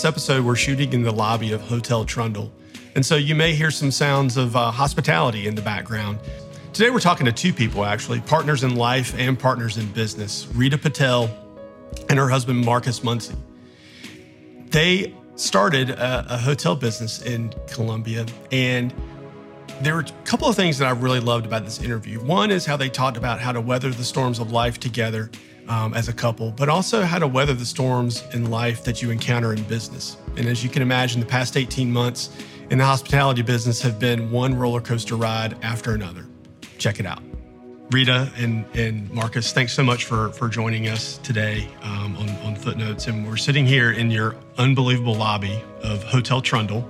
this episode, we're shooting in the lobby of Hotel Trundle. And so you may hear some sounds of uh, hospitality in the background. Today, we're talking to two people, actually partners in life and partners in business Rita Patel and her husband, Marcus Muncie. They started a, a hotel business in Columbia, and there were a couple of things that I really loved about this interview. One is how they talked about how to weather the storms of life together um, as a couple, but also how to weather the storms in life that you encounter in business. And as you can imagine, the past 18 months in the hospitality business have been one roller coaster ride after another. Check it out. Rita and, and Marcus, thanks so much for, for joining us today um, on, on Footnotes. And we're sitting here in your unbelievable lobby of Hotel Trundle,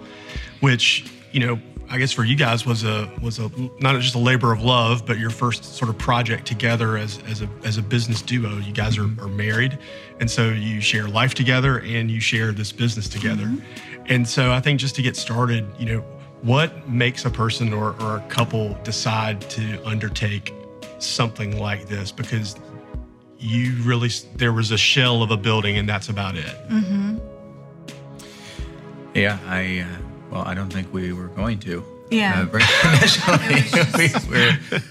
which, you know, I guess for you guys was a was a not just a labor of love, but your first sort of project together as as a as a business duo. You guys are, are married, and so you share life together and you share this business together. Mm-hmm. And so I think just to get started, you know, what makes a person or, or a couple decide to undertake something like this? Because you really there was a shell of a building and that's about it. Mm-hmm. Yeah, I. Uh, well, I don't think we were going to. Yeah. Uh, initially, we were.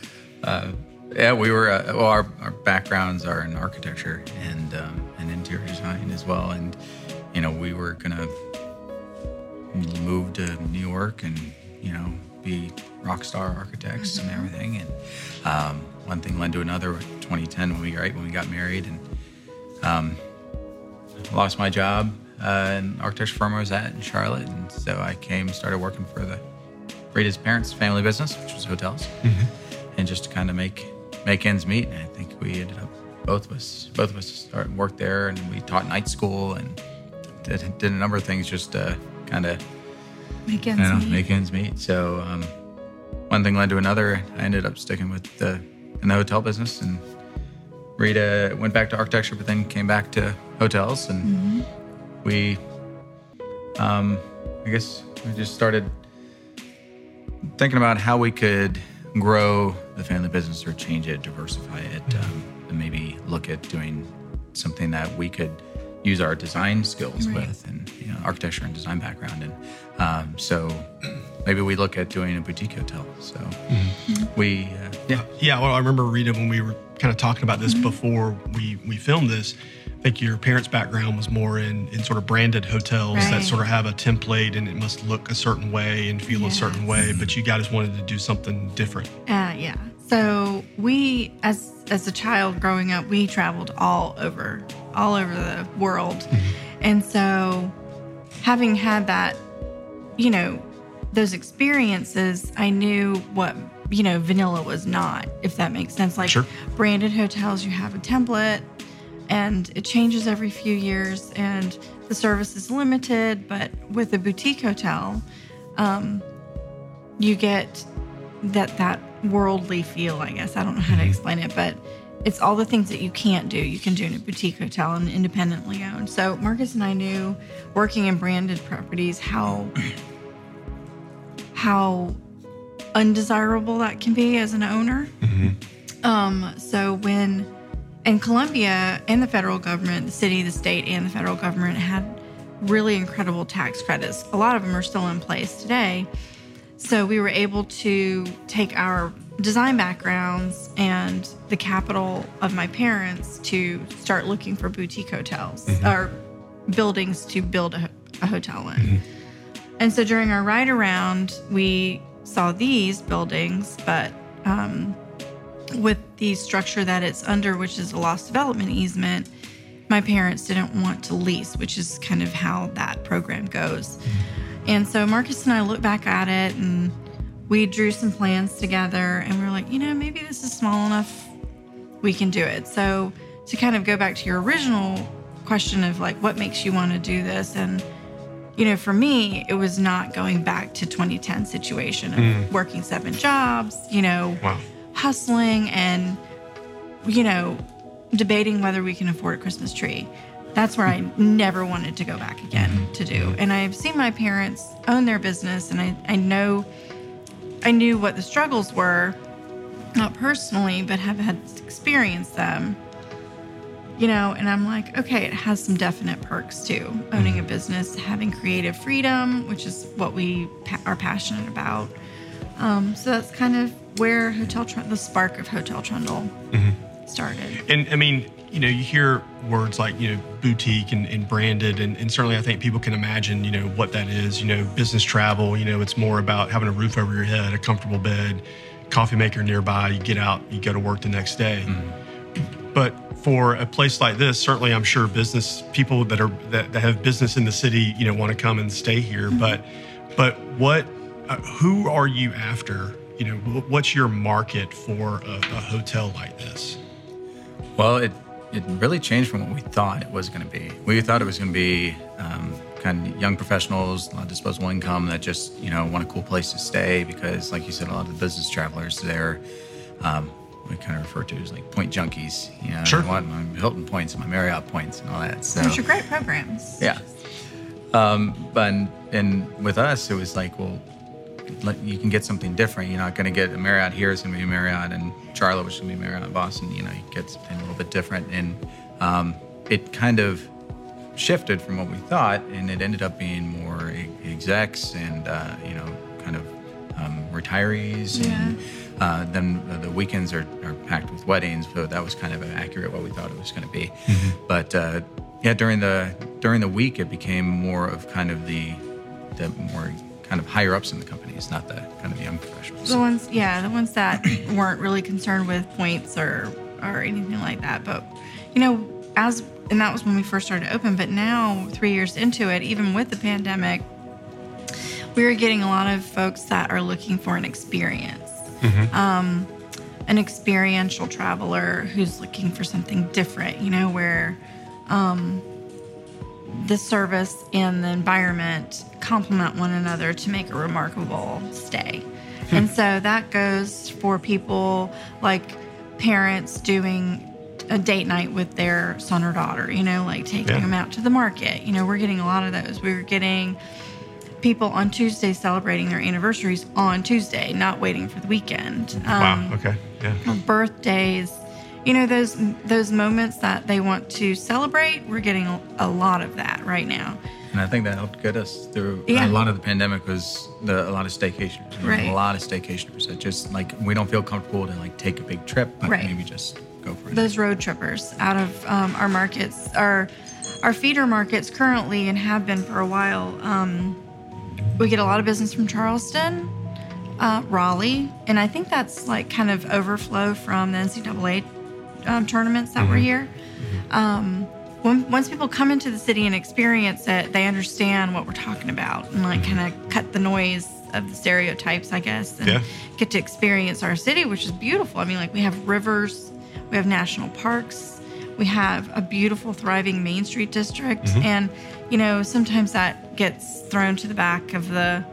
Uh, yeah, we were. Uh, well, our, our backgrounds are in architecture and um, and interior design as well, and you know we were gonna move to New York and you know be rock star architects mm-hmm. and everything, and um, one thing led to another. 2010, when we right when we got married, and um, lost my job uh, an architecture firm I was at in Charlotte, and so I came, started working for the Rita's parents' family business, which was hotels, mm-hmm. and just to kind of make make ends meet. And I think we ended up both of us both of us started work there, and we taught night school and did, did a number of things just to kind of make ends know, meet. Make ends meet. So um, one thing led to another. I ended up sticking with the in the hotel business, and Rita went back to architecture, but then came back to hotels and. Mm-hmm we, um, I guess, we just started thinking about how we could grow the family business or change it, diversify it, um, and maybe look at doing something that we could use our design skills right. with and you know, architecture and design background. And um, so maybe we look at doing a boutique hotel. So mm-hmm. we, uh, yeah. Yeah. Well, I remember Rita when we were kind of talking about this before we, we filmed this I think your parents' background was more in, in sort of branded hotels right. that sort of have a template and it must look a certain way and feel yes. a certain way, but you guys wanted to do something different. Uh, yeah. So we, as as a child growing up, we traveled all over, all over the world, mm-hmm. and so having had that, you know, those experiences, I knew what you know vanilla was not, if that makes sense. Like sure. branded hotels, you have a template and it changes every few years and the service is limited but with a boutique hotel um, you get that that worldly feel i guess i don't know how to mm-hmm. explain it but it's all the things that you can't do you can do in a boutique hotel and independently owned so marcus and i knew working in branded properties how how undesirable that can be as an owner mm-hmm. um, so when in Columbia and the federal government, the city, the state, and the federal government had really incredible tax credits. A lot of them are still in place today. So we were able to take our design backgrounds and the capital of my parents to start looking for boutique hotels mm-hmm. or buildings to build a, a hotel in. Mm-hmm. And so during our ride around, we saw these buildings, but um, with the structure that it's under, which is a lost development easement, my parents didn't want to lease, which is kind of how that program goes. And so Marcus and I looked back at it and we drew some plans together and we are like, you know, maybe this is small enough, we can do it. So to kind of go back to your original question of like, what makes you want to do this? And, you know, for me, it was not going back to 2010 situation of mm. working seven jobs, you know. Wow hustling and, you know, debating whether we can afford a Christmas tree. That's where I never wanted to go back again mm-hmm. to do. And I've seen my parents own their business and I, I know, I knew what the struggles were, not personally, but have had experienced them. You know, and I'm like, okay, it has some definite perks too. Owning a mm-hmm. business, having creative freedom, which is what we pa- are passionate about. Um, so that's kind of where Hotel Trundle, the spark of Hotel Trundle mm-hmm. started. And I mean, you know, you hear words like, you know, boutique and, and branded, and, and certainly I think people can imagine, you know, what that is. You know, business travel, you know, it's more about having a roof over your head, a comfortable bed, coffee maker nearby. You get out, you go to work the next day. Mm-hmm. But for a place like this, certainly I'm sure business people that are that, that have business in the city, you know, want to come and stay here. But but what, uh, who are you after? You know, what's your market for a, a hotel like this? Well, it it really changed from what we thought it was going to be. We thought it was going to be um, kind of young professionals, a lot of disposable income that just you know want a cool place to stay because, like you said, a lot of the business travelers there. Um, we kind of refer to as like point junkies, you know, Sure. I want my Hilton points and my Marriott points and all that. So Which are great programs. yeah. Um, but and with us, it was like, well, like, you can get something different. You're not going to get a Marriott here. It's going to be a Marriott in Charlotte, which is going to be Marriott in Boston. You know, you get something a little bit different, and um, it kind of shifted from what we thought, and it ended up being more e- execs and uh, you know, kind of um, retirees and. Uh, then the- the weekends are, are packed with weddings, so that was kind of accurate what we thought it was going to be. But uh, yeah, during the during the week, it became more of kind of the the more kind of higher ups in the companies, not the kind of young professionals. The ones, yeah, the ones that weren't really concerned with points or or anything like that. But you know, as and that was when we first started open. But now, three years into it, even with the pandemic, we are getting a lot of folks that are looking for an experience. Um, an experiential traveler who's looking for something different, you know, where um, the service and the environment complement one another to make a remarkable stay. and so that goes for people like parents doing a date night with their son or daughter, you know, like taking Yeah. them out to the market. You know, we're getting a lot of those. We're getting people on Tuesday celebrating their anniversaries on Tuesday, not waiting for the weekend. wow. Um, Okay. Yeah. birthdays you know those those moments that they want to celebrate we're getting a, a lot of that right now And I think that helped get us through Yeah. a lot of the pandemic was the, a lot of staycations. There Right. A lot of staycationers that just like we don't feel comfortable to like take a big trip, but Right. maybe just go for it. those road trippers out of um, our markets our our feeder markets currently and have been for a while um, we get a lot of business from charleston uh, raleigh and i think that's like kind of overflow from the ncaa um, tournaments that were here. Um, when, once people come into the city and experience it they understand what we're talking about and like kind of cut the noise of the stereotypes i guess and Yeah. get to experience our city which is beautiful. I mean like we have rivers we have national parks we have a beautiful thriving main street district and you know sometimes that gets thrown to the back of the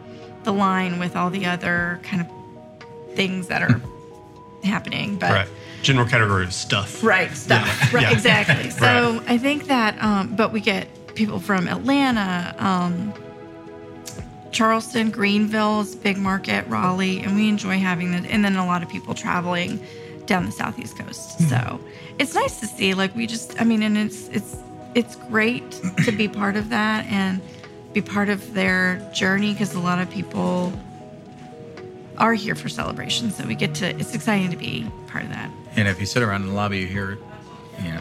the line with all the other kind of things that are happening but Right. General category of stuff. right stuff Yeah. right Yeah. exactly so Right. i think that um, but we get people from atlanta um, charleston greenville is big market raleigh and we enjoy having that and then a lot of people traveling down the southeast coast Hmm. so it's nice to see like we just i mean and it's it's it's great to be part of that and be part of their journey because a lot of people are here for celebrations so we get to it's exciting to be part of that and if you sit around in the lobby, you hear, you know,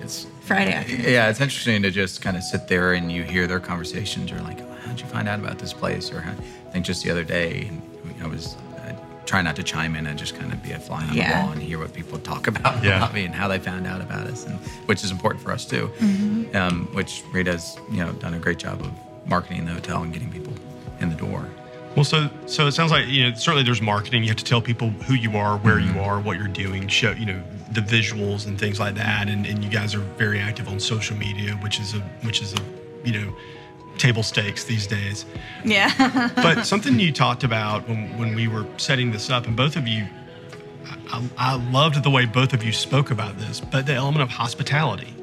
it's friday afternoon yeah, it's interesting to just kind of sit there and you hear their conversations. You're like, how'd you find out about this place? Or I think just the other day, I was trying not to chime in and just kind of be a fly on Yeah. the wall and hear what people talk about in Yeah. the lobby and how they found out about us, and which is important for us too. Um, which Rita's you know done a great job of marketing the hotel and getting people in the door. Well, so so it sounds like you know certainly there's marketing. You have to tell people who you are, where you are, what you're doing, show you know the visuals and things like that. And, and you guys are very active on social media, which is a which is a you know table stakes these days. yeah But something you talked about when, when we were setting this up, and both of you, I, I loved the way both of you spoke about this, but the element of hospitality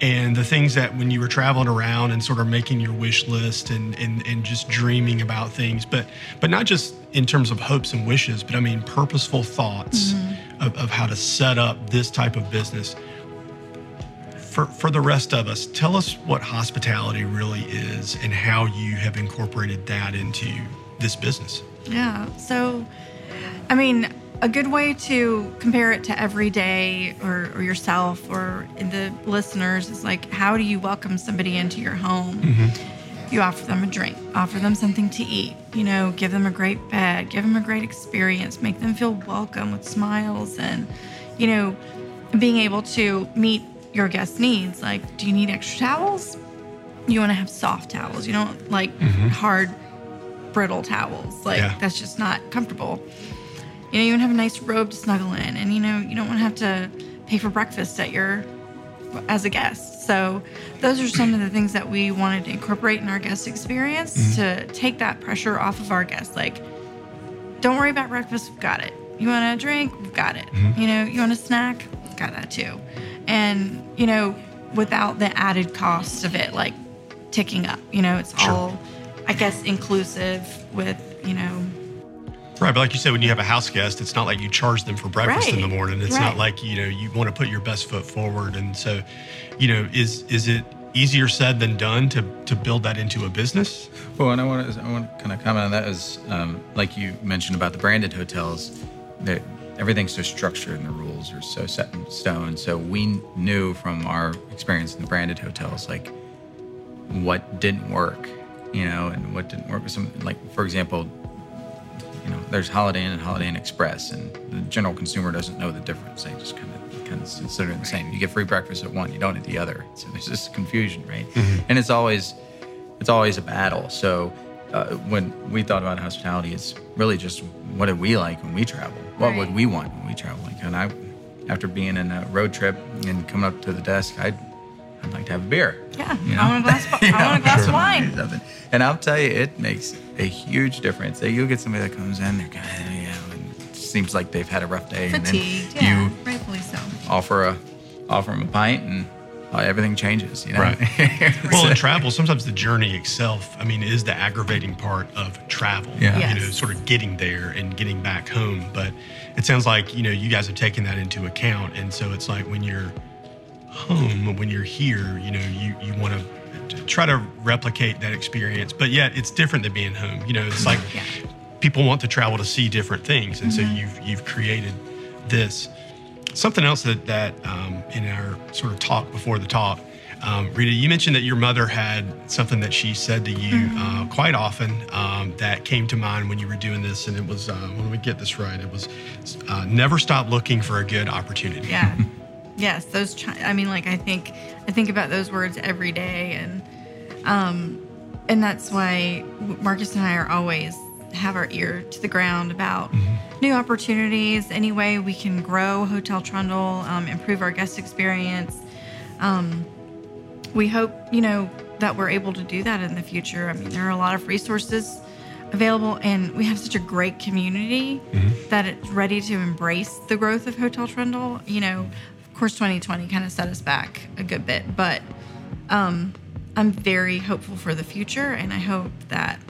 and the things that when you were traveling around and sort of making your wish list and, and, and just dreaming about things, but but not just in terms of hopes and wishes, but I mean purposeful thoughts mm-hmm. of, of how to set up this type of business. For, for the rest of us, tell us what hospitality really is and how you have incorporated that into this business. Yeah. So, I mean, a good way to compare it to everyday or, or yourself or the listeners is like, how do you welcome somebody into your home? Mm-hmm. You offer them a drink, offer them something to eat, you know, give them a great bed, give them a great experience, make them feel welcome with smiles and, you know, being able to meet your guest needs. Like, do you need extra towels? You want to have soft towels. You don't like mm-hmm. hard, brittle towels. Like, Yeah. that's just not comfortable. You know, you want to have a nice robe to snuggle in, and you know, you don't want to have to pay for breakfast at your as a guest. So, those are some of the things that we wanted to incorporate in our guest experience mm-hmm. to take that pressure off of our guests. Like, don't worry about breakfast, we've got it. You want a drink, we've got it. Mm-hmm. You know, you want a snack, got that too. And, you know, without the added cost of it, like ticking up, you know, it's Sure. all, I guess, inclusive with, you know, Right, but like you said, when you have a house guest, it's not like you charge them for breakfast in the morning. It's right. not like you know you want to put your best foot forward, and so, you know, is is it easier said than done to to build that into a business? Well, and I want to I want to kind of comment on that is um, like you mentioned about the branded hotels, that everything's so structured and the rules are so set in stone. So we knew from our experience in the branded hotels like what didn't work, you know, and what didn't work with some like for example, you know, there's Holiday Inn and Holiday Inn Express, and the general consumer doesn't know the difference. They just kind of kind of consider it the same. You get free breakfast at one, you don't at the other. So there's just confusion, right? And it's always it's always a battle. So uh, when we thought about hospitality, it's really just what did we like when we travel? What Right. would we want when we travel? Like, and I, after being in a road trip and coming up to the desk, I'd I'd like to have a beer. yeah, You I want a glass, I want a glass sure. of wine. Something. And I'll tell you, it makes a huge difference. That you'll get somebody that comes in, they're kind of, you know, and it seems like they've had a rough day, Fatigued, and then yeah, you rightfully so. offer a offer them a pint, and uh, everything changes. You know, Right. Well, in travel, sometimes the journey itself, I mean, is the aggravating part of travel. Yeah. You know, sort of getting there and getting back home. But it sounds like, you know, you guys have taken that into account. And so it's like when you're home, when you're here, you know, you, you want to try to replicate that experience. But yet it's different than being home. You know, it's like Yeah. people want to travel to see different things. And so you've, you've created this. Something else that, that um, in our sort of talk before the talk, um, Rita, you mentioned that your mother had something that she said to you uh, quite often um, that came to mind when you were doing this, and it was uh, when we get this right, it was uh, never stop looking for a good opportunity. Yeah. yes, those. Chi- I mean, like I think I think about those words every day, and um, and that's why Marcus and I are always have our ear to the ground about new opportunities, any way we can grow Hotel Trundle, um, improve our guest experience. Um, we hope you know that we're able to do that in the future. I mean, there are a lot of resources available, and we have such a great community that it's ready to embrace the growth of Hotel Trundle. You know, of course, 2020 kind of set us back a good bit, but um, I'm very hopeful for the future, and I hope that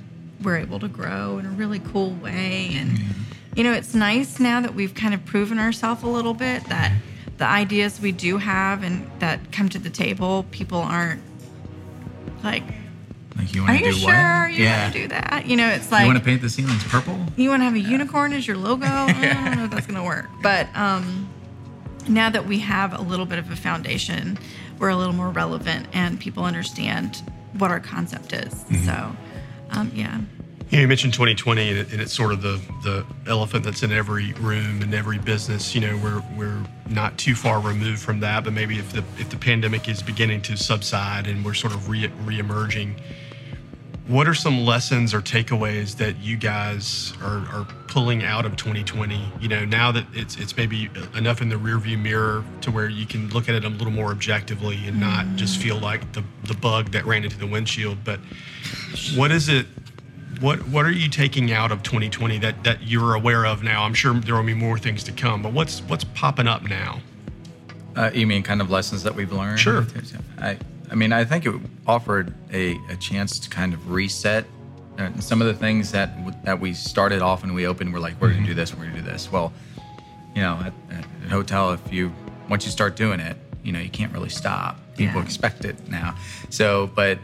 we're able to grow in a really cool way. And you know, it's nice now that we've kind of proven ourselves a little bit that the ideas we do have and that come to the table, people aren't like, like you "Are want to you do sure what? you yeah. want to do that?" You know, it's like you want to paint the ceilings purple? you want to have a unicorn as your logo? I don't know if that's going to work. But um, now that we have a little bit of a foundation, we're a little more relevant and people understand what our concept is. So, um, yeah. You, know, you mentioned 2020, and, it, and it's sort of the the elephant that's in every room and every business. You know, we're we're not too far removed from that, but maybe if the if the pandemic is beginning to subside and we're sort of re reemerging, what are some lessons or takeaways that you guys are, are pulling out of 2020? You know, now that it's it's maybe enough in the rearview mirror to where you can look at it a little more objectively and not just feel like the the bug that ran into the windshield. But what is it? What what are you taking out of 2020 that that you're aware of now? I'm sure there will be more things to come, but what's what's popping up now? Uh, you mean kind of lessons that we've learned? Sure. I, I mean, I think it offered a, a chance to kind of reset uh, some of the things that w- that we started off and we opened. We're like, we're gonna do this, we're gonna do this. Well, you know, at, at a hotel, if you once you start doing it, you know you can't really stop. People Yeah. expect it now. So, but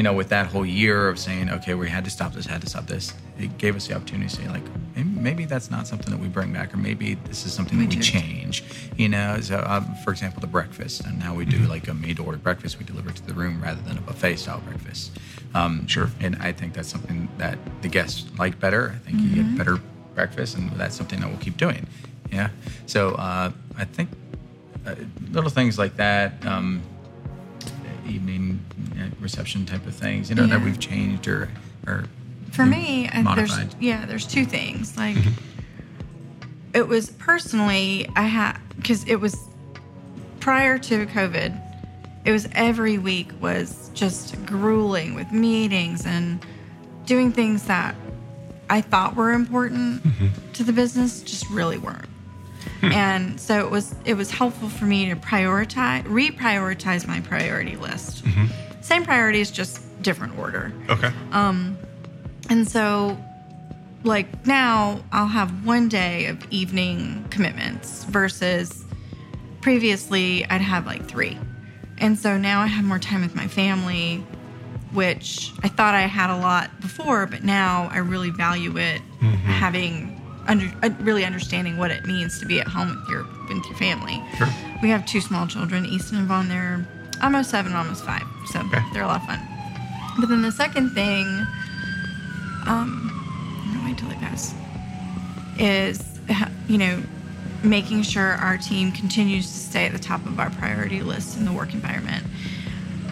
you know, with that whole year of saying, okay, we had to stop this, had to stop this, it gave us the opportunity to say, like, maybe, maybe that's not something that we bring back, or maybe this is something We that we do. change. You know, so um, for example, the breakfast, and now we do like a made to order breakfast, we deliver to the room rather than a buffet style breakfast. Um, Sure. And I think that's something that the guests like better. I think you get better breakfast, and that's something that we'll keep doing. Yeah. So uh, I think uh, little things like that. Um, evening uh, reception type of things, you know, that we've changed or or For me, I, there's yeah, there's two things. Like it was personally, I had because it was prior to COVID, it was every week was just grueling with meetings and doing things that I thought were important to the business just really weren't. Hmm. And so it was it was helpful for me to prioritize reprioritize my priority list. Mm-hmm. Same priorities, just different order. Okay. Um, And so, like now, I'll have one day of evening commitments versus previously I'd have like three. And so now I have more time with my family, which I thought I had a lot before, but now I really value it mm-hmm. having under uh, really understanding what it means to be at home with your with your family. Sure. We have two small children, Easton and Vaughn. They're almost seven, almost five, so Okay. they're a lot of fun. But then the second thing um, I'm gonna wait till they pass. Is you know making sure our team continues to stay at the top of our priority list in the work environment.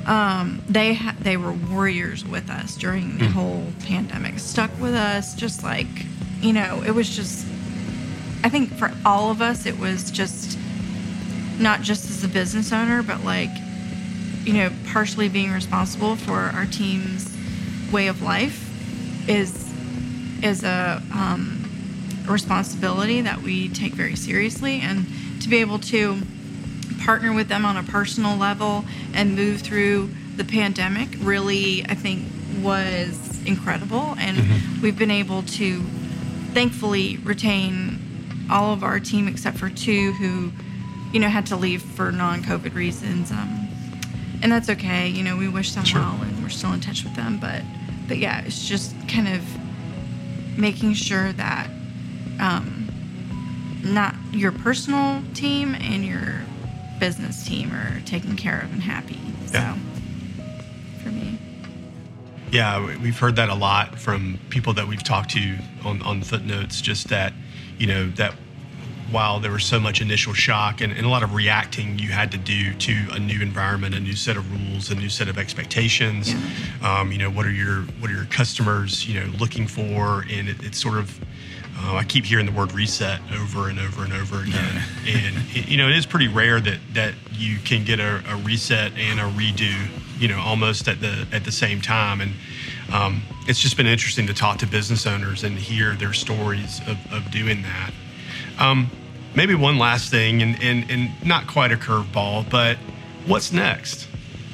Um, they ha- they were warriors with us during the whole pandemic, stuck with us, just like you know it was just. I think for all of us, it was just not just as a business owner, but like you know, partially being responsible for our team's way of life is is a um, responsibility that we take very seriously, and to be able to partner with them on a personal level and move through the pandemic really, I think, was incredible, and we've been able to thankfully retain all of our team except for two who, you know, had to leave for non-COVID reasons. Um, and that's okay. You know, we wish them Sure. well, and we're still in touch with them. But, but yeah, it's just kind of making sure that um, not your personal team and your business team are taken care of and happy. Yeah. So, Yeah, we- we've heard that a lot from people that we've talked to on, on footnotes, just that, you know, that while there was so much initial shock and, and a lot of reacting you had to do to a new environment, a new set of rules, a new set of expectations, um, you know, what are your what are your customers, you know, looking for? And it, it's sort of, uh, I keep hearing the word reset over and over and over again. and, it, you know, it is pretty rare that, that you can get a, a reset and a redo, you know, almost at the, at the same time. And um, it's just been interesting to talk to business owners and hear their stories of, of doing that. Um, maybe one last thing, and, and, and not quite a curveball, but what's next,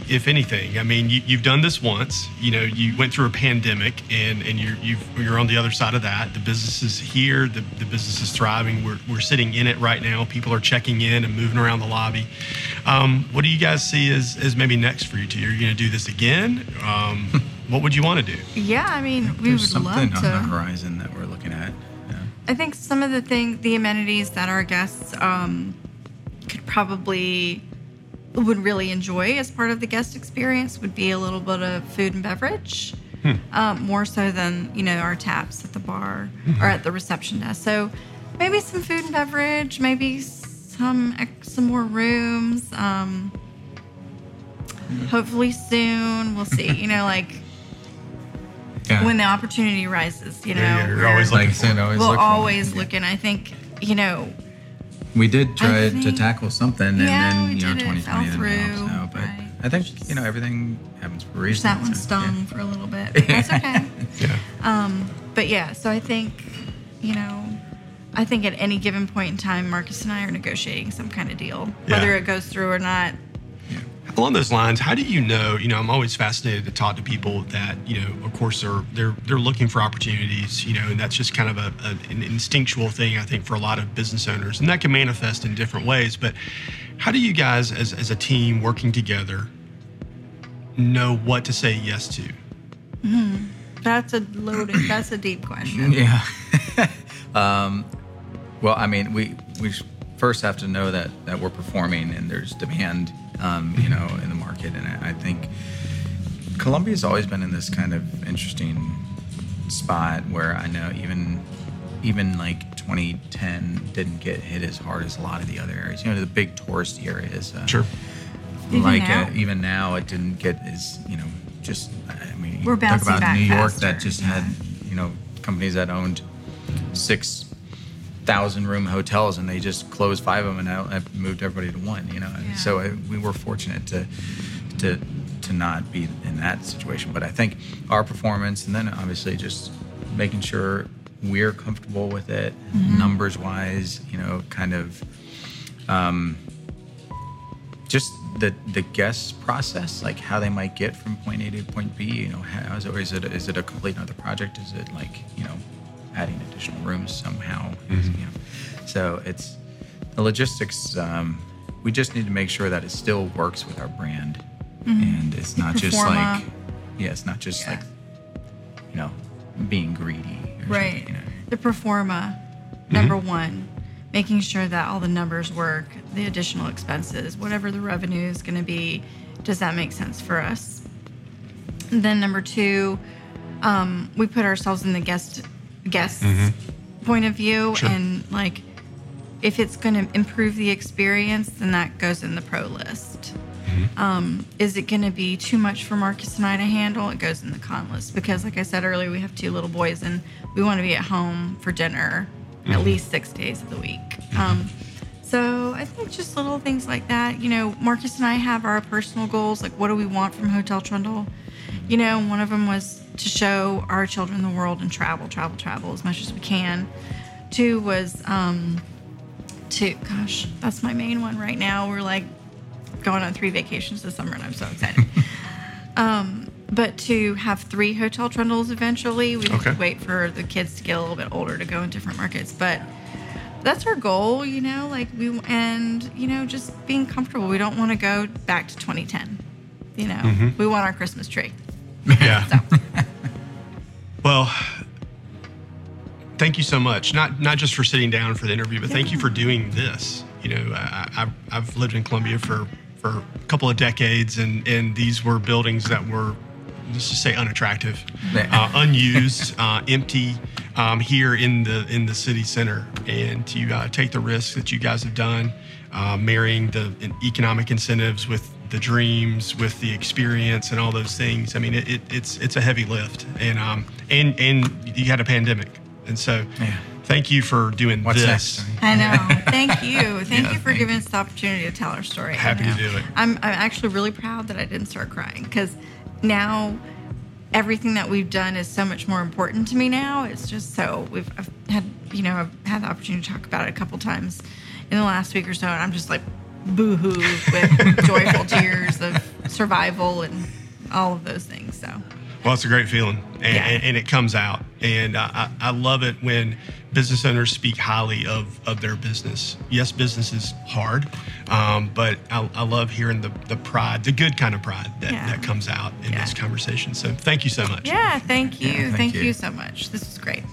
if anything? I mean, you, you've done this once. You know, you went through a pandemic, and, and you're, you've, you're on the other side of that. The business is here, the, the business is thriving. We're, we're sitting in it right now. People are checking in and moving around the lobby. Um, what do you guys see as, as maybe next for you two? Are you going to do this again? Um, what would you want to do? yeah, I mean, we There's would something love on the horizon that we're looking at. Yeah. I think some of the thing, the amenities that our guests um, could probably would really enjoy as part of the guest experience would be a little bit of food and beverage, um, more so than you know our taps at the bar or at the reception desk. So maybe some food and beverage, maybe some some more rooms. Um, hopefully soon, we'll see. You know, like Yeah. when the opportunity rises. You know, Yeah, you're we're- always like looking for said, it. always we'll look for it. always Yeah. look and I think, you know, We did try to tackle something, and Yeah, then you know, it. 2020 Fell didn't help. So, but right. I think you know everything happens for a reason. that one so, stung yeah. for a little bit. But that's okay. Yeah. um, but yeah, so I think, you know, I think at any given point in time, Marcus and I are negotiating some kind of deal. Yeah. Whether it goes through or not. Along those lines, how do you know? You know, I'm always fascinated to talk to people that you know, of course, are they're they're looking for opportunities. You know, and that's just kind of a, a, an instinctual thing I think for a lot of business owners, and that can manifest in different ways. But how do you guys, as as a team working together, know what to say yes to? Mm-hmm. That's a loaded. that's a deep question. Yeah. um, well, I mean, we we first have to know that that we're performing and there's demand, um, you know, in the market. And I, I think Columbia's always been in this kind of interesting spot where I know even even like 2010 didn't get hit as hard as a lot of the other areas. You know, the big touristy areas. Uh, sure. Even like now? Uh, even now, it didn't get as you know. Just I mean, We're talk about back New York faster. that just had you know companies that owned six thousand room hotels and they just closed five of them and I, have moved everybody to one. You know, And Yeah. so uh, we were fortunate to to to not be in that situation. But I think our performance and then obviously just making sure we're comfortable with it, Mm-hmm. numbers wise. You know, kind of. Um, just the the guest process, like how they might get from point A to point B. You know, how is it, is it is it a complete another project? Is it like you know, adding additional rooms somehow? You know, so it's the logistics. Um, we just need to make sure that it still works with our brand, and it's not just like yeah, it's not just Yeah. like you know, being greedy. Or Right. You know. The pro forma, number one, making sure that all the numbers work, the additional expenses, whatever the revenue is going to be, does that make sense for us? And then number two, um, we put ourselves in the guest guest's point of view, Sure. and like, if it's going to improve the experience, then that goes in the pro list. Um, is it going to be too much for Marcus and I to handle? It goes in the con list because, like I said earlier, we have two little boys and we want to be at home for dinner at least six days of the week. Um, so I think just little things like that. You know, Marcus and I have our personal goals. Like, what do we want from Hotel Trundle? You know, one of them was to show our children the world and travel, travel, travel as much as we can. Two was um, to, gosh, that's my main one right now. We're like going on three vacations this summer, and I'm so excited. um, but to have three hotel trundles eventually, we have Okay. to wait for the kids to get a little bit older to go in different markets. But that's our goal, you know, like we and you know just being comfortable. We don't want to go back to 2010. You know, we want our Christmas tree. Yeah. So Well, thank you so much. Not not just for sitting down for the interview, but thank you for doing this. You know, I, I've I've lived in Columbia for for a couple of decades, and and these were buildings that were let's just say unattractive, uh, unused, uh, empty. Um, here in the in the city center, and to uh, take the risk that you guys have done, uh, marrying the economic incentives with the dreams, with the experience, and all those things. I mean, it, it, it's it's a heavy lift, and um and and you had a pandemic, and so Yeah. thank you for doing What's this. next? I know. Thank you. Thank Yeah, you for thank giving you. us the opportunity to tell our story. Happy to do it. I'm, I'm actually really proud that I didn't start crying because now everything that we've done is so much more important to me now. It's just so we've I've had you know I've had the opportunity to talk about it a couple times in the last week or so, and I'm just like boohoo with joyful tears of survival and all of those things. So Well, it's a great feeling, and, Yeah. and, and it comes out. And uh, I, I love it when business owners speak highly of, of their business. Yes, business is hard, um, but I, I love hearing the, the pride, the good kind of pride that, Yeah. that comes out in Yeah. this conversation. So thank you so much. yeah, thank you, Yeah, thank thank you. you so much. This is great.